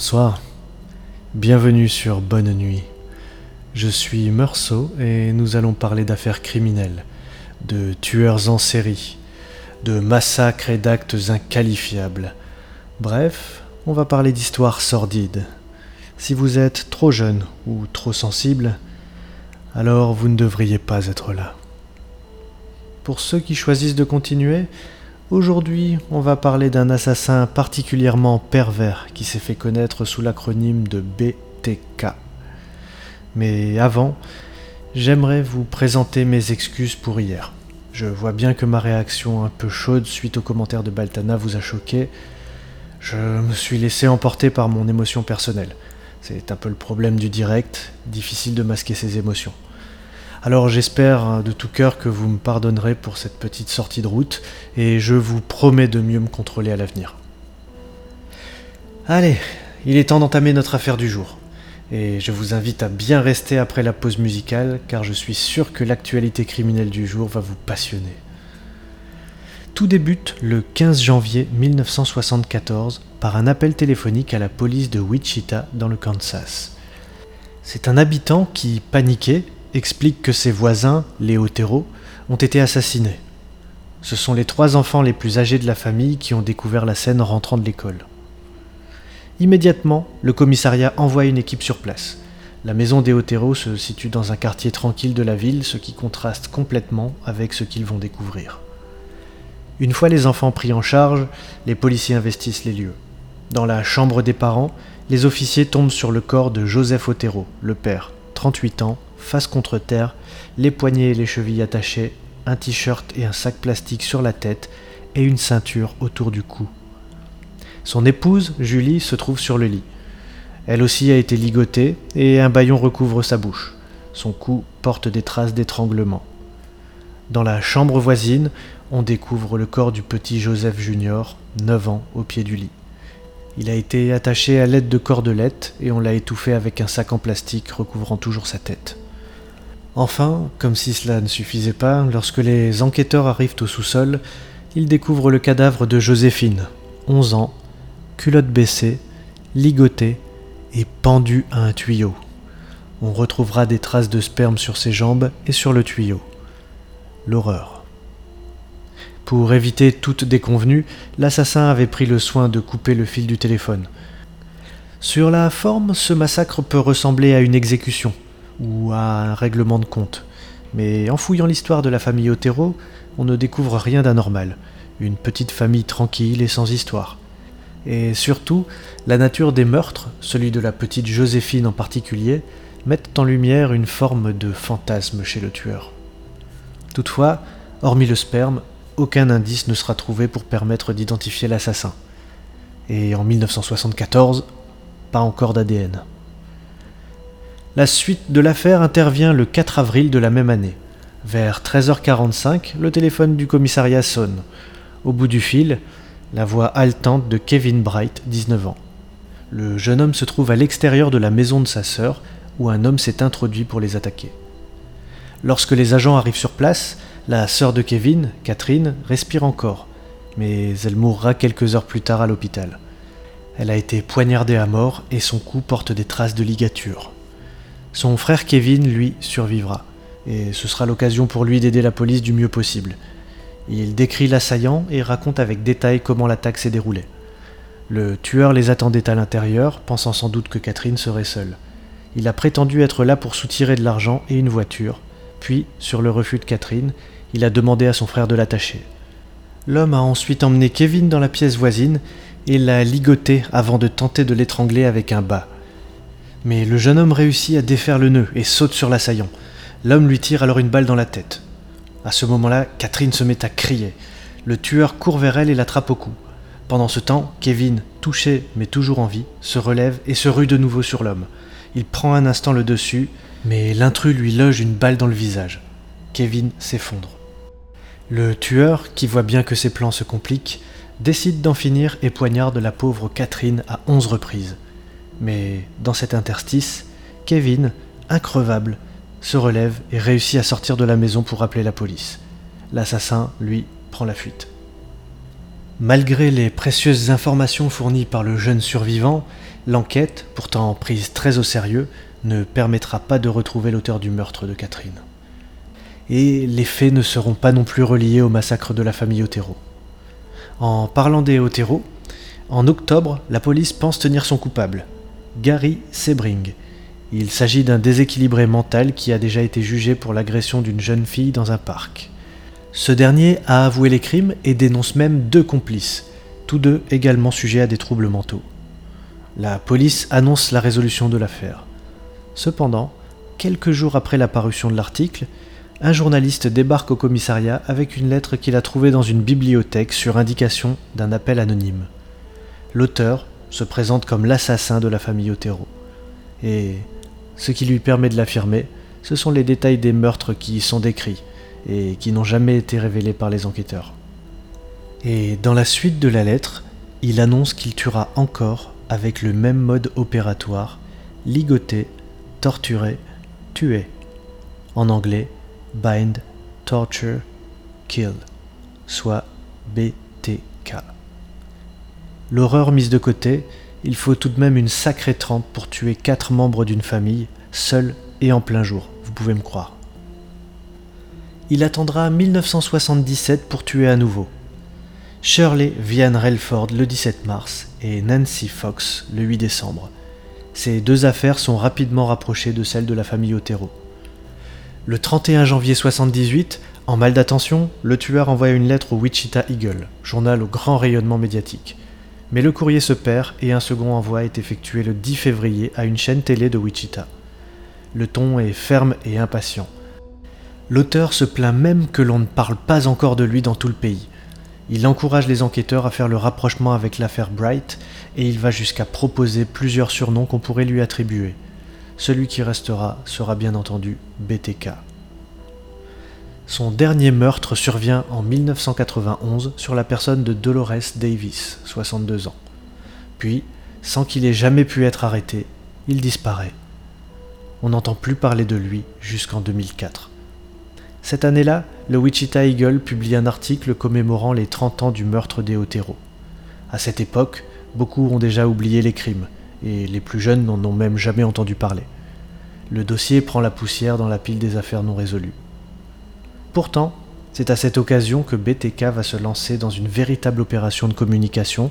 Bonsoir. Bienvenue sur Bonne Nuit. Je suis Meursault et nous allons parler d'affaires criminelles, de tueurs en série, de massacres et d'actes inqualifiables. Bref, on va parler d'histoires sordides. Si vous êtes trop jeune ou trop sensible, alors vous ne devriez pas être là. Pour ceux qui choisissent de continuer, Aujourd'hui, on va parler d'un assassin particulièrement pervers qui s'est fait connaître sous l'acronyme de BTK. Mais avant, j'aimerais vous présenter mes excuses pour hier. Je vois bien que ma réaction un peu chaude suite aux commentaires de Baltana vous a choqué. Je me suis laissé emporter par mon émotion personnelle. C'est un peu le problème du direct, difficile de masquer ses émotions. Alors j'espère hein, de tout cœur que vous me pardonnerez pour cette petite sortie de route et je vous promets de mieux me contrôler à l'avenir. Allez, il est temps d'entamer notre affaire du jour. Et je vous invite à bien rester après la pause musicale car je suis sûr que l'actualité criminelle du jour va vous passionner. Tout débute le 15 janvier 1974 par un appel téléphonique à la police de Wichita dans le Kansas. C'est un habitant qui, paniqué, explique que ses voisins, les Otero, ont été assassinés. Ce sont les trois enfants les plus âgés de la famille qui ont découvert la scène en rentrant de l'école. Immédiatement, le commissariat envoie une équipe sur place. La maison des Otero se situe dans un quartier tranquille de la ville, ce qui contraste complètement avec ce qu'ils vont découvrir. Une fois les enfants pris en charge, les policiers investissent les lieux. Dans la chambre des parents, les officiers tombent sur le corps de Joseph Otero, le père, 38 ans, face contre terre, les poignets et les chevilles attachés, un t-shirt et un sac plastique sur la tête et une ceinture autour du cou. Son épouse, Julie, se trouve sur le lit. Elle aussi a été ligotée et un baillon recouvre sa bouche. Son cou porte des traces d'étranglement. Dans la chambre voisine, on découvre le corps du petit Joseph Junior, 9 ans, au pied du lit. Il a été attaché à l'aide de cordelettes et on l'a étouffé avec un sac en plastique recouvrant toujours sa tête. Enfin, comme si cela ne suffisait pas, lorsque les enquêteurs arrivent au sous-sol, ils découvrent le cadavre de Joséphine, 11 ans, culotte baissée, ligotée et pendue à un tuyau. On retrouvera des traces de sperme sur ses jambes et sur le tuyau. L'horreur. Pour éviter toute déconvenue, l'assassin avait pris le soin de couper le fil du téléphone. Sur la forme, ce massacre peut ressembler à une exécution ou à un règlement de compte. Mais en fouillant l'histoire de la famille Otero, on ne découvre rien d'anormal. Une petite famille tranquille et sans histoire. Et surtout, la nature des meurtres, celui de la petite Joséphine en particulier, mettent en lumière une forme de fantasme chez le tueur. Toutefois, hormis le sperme, aucun indice ne sera trouvé pour permettre d'identifier l'assassin. Et en 1974, pas encore d'ADN. La suite de l'affaire intervient le 4 avril de la même année. Vers 13h45, le téléphone du commissariat sonne. Au bout du fil, la voix haletante de Kevin Bright, 19 ans. Le jeune homme se trouve à l'extérieur de la maison de sa sœur, où un homme s'est introduit pour les attaquer. Lorsque les agents arrivent sur place, la sœur de Kevin, Catherine, respire encore, mais elle mourra quelques heures plus tard à l'hôpital. Elle a été poignardée à mort et son cou porte des traces de ligature. Son frère Kevin, lui, survivra, et ce sera l'occasion pour lui d'aider la police du mieux possible. Il décrit l'assaillant et raconte avec détail comment l'attaque s'est déroulée. Le tueur les attendait à l'intérieur, pensant sans doute que Catherine serait seule. Il a prétendu être là pour soutirer de l'argent et une voiture, puis, sur le refus de Catherine, il a demandé à son frère de l'attacher. L'homme a ensuite emmené Kevin dans la pièce voisine et l'a ligoté avant de tenter de l'étrangler avec un bas. Mais le jeune homme réussit à défaire le nœud et saute sur l'assaillant. L'homme lui tire alors une balle dans la tête. À ce moment-là, Catherine se met à crier. Le tueur court vers elle et l'attrape au cou. Pendant ce temps, Kevin, touché mais toujours en vie, se relève et se rue de nouveau sur l'homme. Il prend un instant le dessus, mais l'intrus lui loge une balle dans le visage. Kevin s'effondre. Le tueur, qui voit bien que ses plans se compliquent, décide d'en finir et poignarde la pauvre Catherine à onze reprises. Mais dans cet interstice, Kevin, increvable, se relève et réussit à sortir de la maison pour appeler la police. L'assassin, lui, prend la fuite. Malgré les précieuses informations fournies par le jeune survivant, l'enquête, pourtant prise très au sérieux, ne permettra pas de retrouver l'auteur du meurtre de Catherine. Et les faits ne seront pas non plus reliés au massacre de la famille Otero. En parlant des Otero, en octobre, la police pense tenir son coupable, Gary Sebring. Il s'agit d'un déséquilibré mental qui a déjà été jugé pour l'agression d'une jeune fille dans un parc. Ce dernier a avoué les crimes et dénonce même deux complices, tous deux également sujets à des troubles mentaux. La police annonce la résolution de l'affaire. Cependant, quelques jours après la parution de l'article, un journaliste débarque au commissariat avec une lettre qu'il a trouvée dans une bibliothèque sur indication d'un appel anonyme. L'auteur se présente comme l'assassin de la famille Otero. Et ce qui lui permet de l'affirmer, ce sont les détails des meurtres qui y sont décrits, et qui n'ont jamais été révélés par les enquêteurs. Et dans la suite de la lettre, il annonce qu'il tuera encore avec le même mode opératoire, ligoter, torturer, tuer. En anglais, bind, torture, kill, soit BTK. L'horreur mise de côté, il faut tout de même une sacrée trempe pour tuer quatre membres d'une famille, seul et en plein jour, vous pouvez me croire il attendra 1977 pour tuer à nouveau. Shirley Vianne Relford le 17 mars et Nancy Fox le 8 décembre. Ces deux affaires sont rapidement rapprochées de celles de la famille Otero. Le 31 janvier 78, en mal d'attention, le tueur envoie une lettre au Wichita Eagle, journal au grand rayonnement médiatique. Mais le courrier se perd et un second envoi est effectué le 10 février à une chaîne télé de Wichita. Le ton est ferme et impatient. L'auteur se plaint même que l'on ne parle pas encore de lui dans tout le pays. Il encourage les enquêteurs à faire le rapprochement avec l'affaire Bright et il va jusqu'à proposer plusieurs surnoms qu'on pourrait lui attribuer. Celui qui restera sera bien entendu BTK. Son dernier meurtre survient en 1991 sur la personne de Dolores Davis, 62 ans. Puis, sans qu'il ait jamais pu être arrêté, il disparaît. On n'entend plus parler de lui jusqu'en 2004. Cette année-là, le Wichita Eagle publie un article commémorant les 30 ans du meurtre des Otero. À cette époque, beaucoup ont déjà oublié les crimes, et les plus jeunes n'en ont même jamais entendu parler. Le dossier prend la poussière dans la pile des affaires non résolues. Pourtant, c'est à cette occasion que BTK va se lancer dans une véritable opération de communication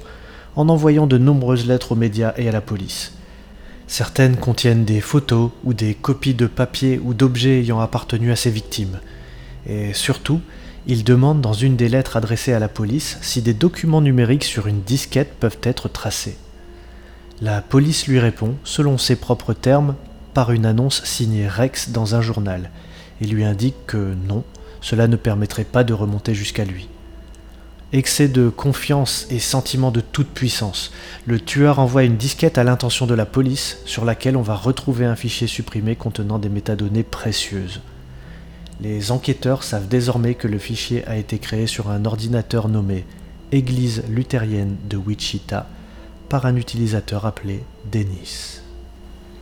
en envoyant de nombreuses lettres aux médias et à la police. Certaines contiennent des photos ou des copies de papiers ou d'objets ayant appartenu à ses victimes, et surtout, il demande dans une des lettres adressées à la police si des documents numériques sur une disquette peuvent être tracés. La police lui répond, selon ses propres termes, par une annonce signée Rex dans un journal, et lui indique que non, cela ne permettrait pas de remonter jusqu'à lui. Excès de confiance et sentiment de toute puissance, le tueur envoie une disquette à l'intention de la police sur laquelle on va retrouver un fichier supprimé contenant des métadonnées précieuses. Les enquêteurs savent désormais que le fichier a été créé sur un ordinateur nommé Église luthérienne de Wichita par un utilisateur appelé Dennis.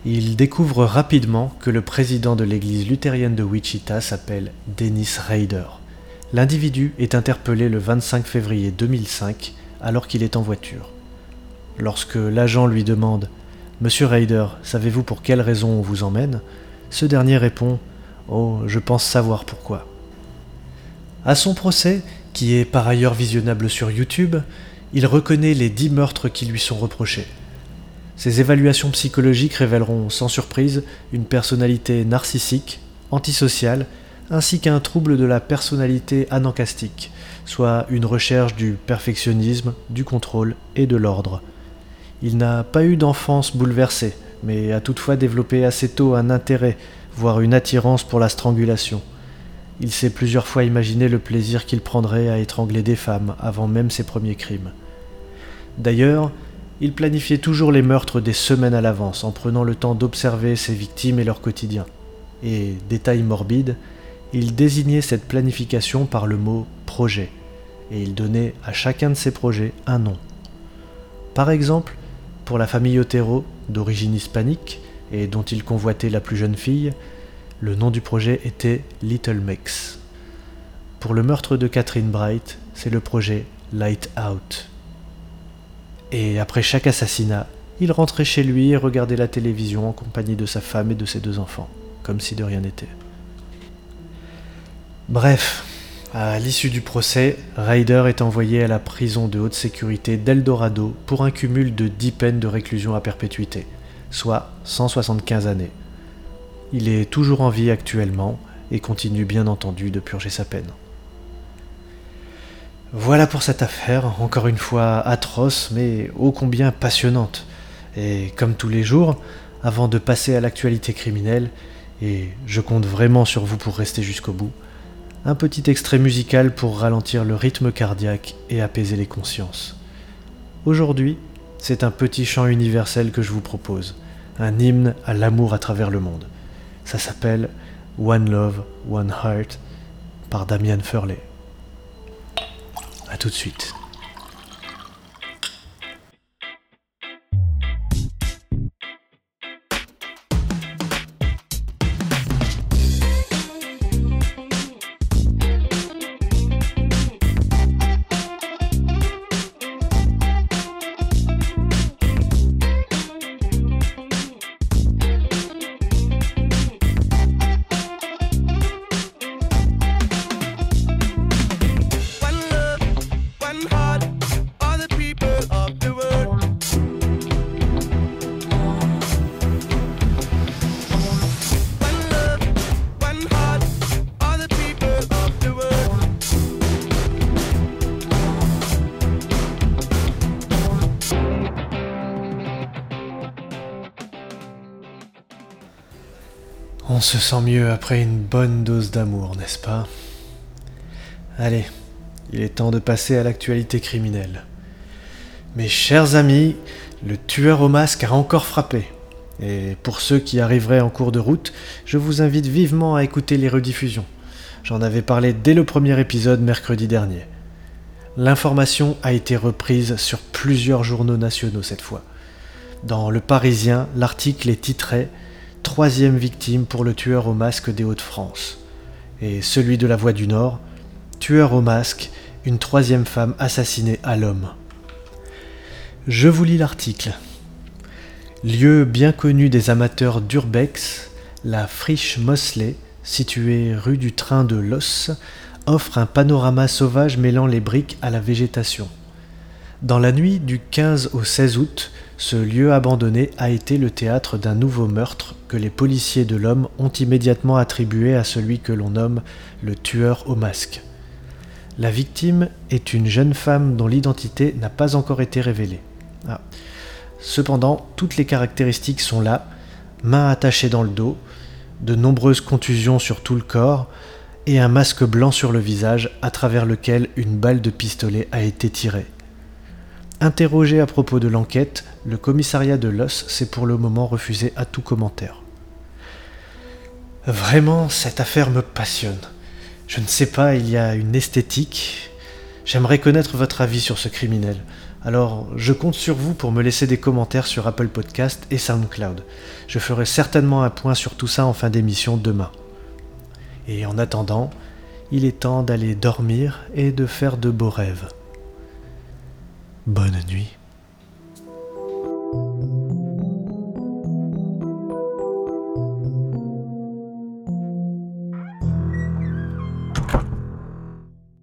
Ils découvrent rapidement que le président de l'église luthérienne de Wichita s'appelle Dennis Rader. L'individu est interpellé le 25 février 2005 alors qu'il est en voiture. Lorsque l'agent lui demande Monsieur Raider, savez-vous pour quelle raison on vous emmène? Ce dernier répond Oh, je pense savoir pourquoi. À son procès, qui est par ailleurs visionnable sur YouTube, il reconnaît les dix meurtres qui lui sont reprochés. Ses évaluations psychologiques révéleront sans surprise une personnalité narcissique, antisociale, ainsi qu'un trouble de la personnalité anancastique, soit une recherche du perfectionnisme, du contrôle et de l'ordre. Il n'a pas eu d'enfance bouleversée, mais a toutefois développé assez tôt un intérêt voire une attirance pour la strangulation. Il s'est plusieurs fois imaginé le plaisir qu'il prendrait à étrangler des femmes avant même ses premiers crimes. D'ailleurs, il planifiait toujours les meurtres des semaines à l'avance en prenant le temps d'observer ses victimes et leur quotidien. Et, détail morbide, il désignait cette planification par le mot projet, et il donnait à chacun de ses projets un nom. Par exemple, pour la famille Otero, d'origine hispanique, et dont il convoitait la plus jeune fille, le nom du projet était Little Mix. Pour le meurtre de Catherine Bright, c'est le projet Light Out. Et après chaque assassinat, il rentrait chez lui et regardait la télévision en compagnie de sa femme et de ses deux enfants, comme si de rien n'était. Bref, à l'issue du procès, Ryder est envoyé à la prison de haute sécurité d'Eldorado pour un cumul de 10 peines de réclusion à perpétuité, soit 175 années. Il est toujours en vie actuellement et continue bien entendu de purger sa peine. Voilà pour cette affaire, encore une fois atroce mais ô combien passionnante. Et comme tous les jours, avant de passer à l'actualité criminelle, et je compte vraiment sur vous pour rester jusqu'au bout, un petit extrait musical pour ralentir le rythme cardiaque et apaiser les consciences. Aujourd'hui, c'est un petit chant universel que je vous propose, un hymne à l'amour à travers le monde. Ça s'appelle One Love, One Heart par Damian Furley. Tout de suite. On se sent mieux après une bonne dose d'amour, n'est-ce pas? Allez, il est temps de passer à l'actualité criminelle. Mes chers amis, le tueur au masque a encore frappé. Et pour ceux qui arriveraient en cours de route, je vous invite vivement à écouter les rediffusions. J'en avais parlé dès le premier épisode mercredi dernier. L'information a été reprise sur plusieurs journaux nationaux cette fois. Dans Le Parisien, l'article est titré troisième victime pour le tueur au masque des Hauts-de-France. Et celui de la Voie du Nord, tueur au masque, une troisième femme assassinée à l'homme. Je vous lis l'article. Lieu bien connu des amateurs d'urbex, la friche Mosley, située rue du Train de Los, offre un panorama sauvage mêlant les briques à la végétation. Dans la nuit du 15 au 16 août, ce lieu abandonné a été le théâtre d'un nouveau meurtre que les policiers de l'homme ont immédiatement attribué à celui que l'on nomme le tueur au masque. La victime est une jeune femme dont l'identité n'a pas encore été révélée. Ah. Cependant, toutes les caractéristiques sont là, mains attachées dans le dos, de nombreuses contusions sur tout le corps, et un masque blanc sur le visage à travers lequel une balle de pistolet a été tirée. Interrogé à propos de l'enquête, le commissariat de Los s'est pour le moment refusé à tout commentaire. Vraiment, cette affaire me passionne. Je ne sais pas, il y a une esthétique. J'aimerais connaître votre avis sur ce criminel. Alors, je compte sur vous pour me laisser des commentaires sur Apple Podcast et SoundCloud. Je ferai certainement un point sur tout ça en fin d'émission demain. Et en attendant, il est temps d'aller dormir et de faire de beaux rêves. Bonne nuit.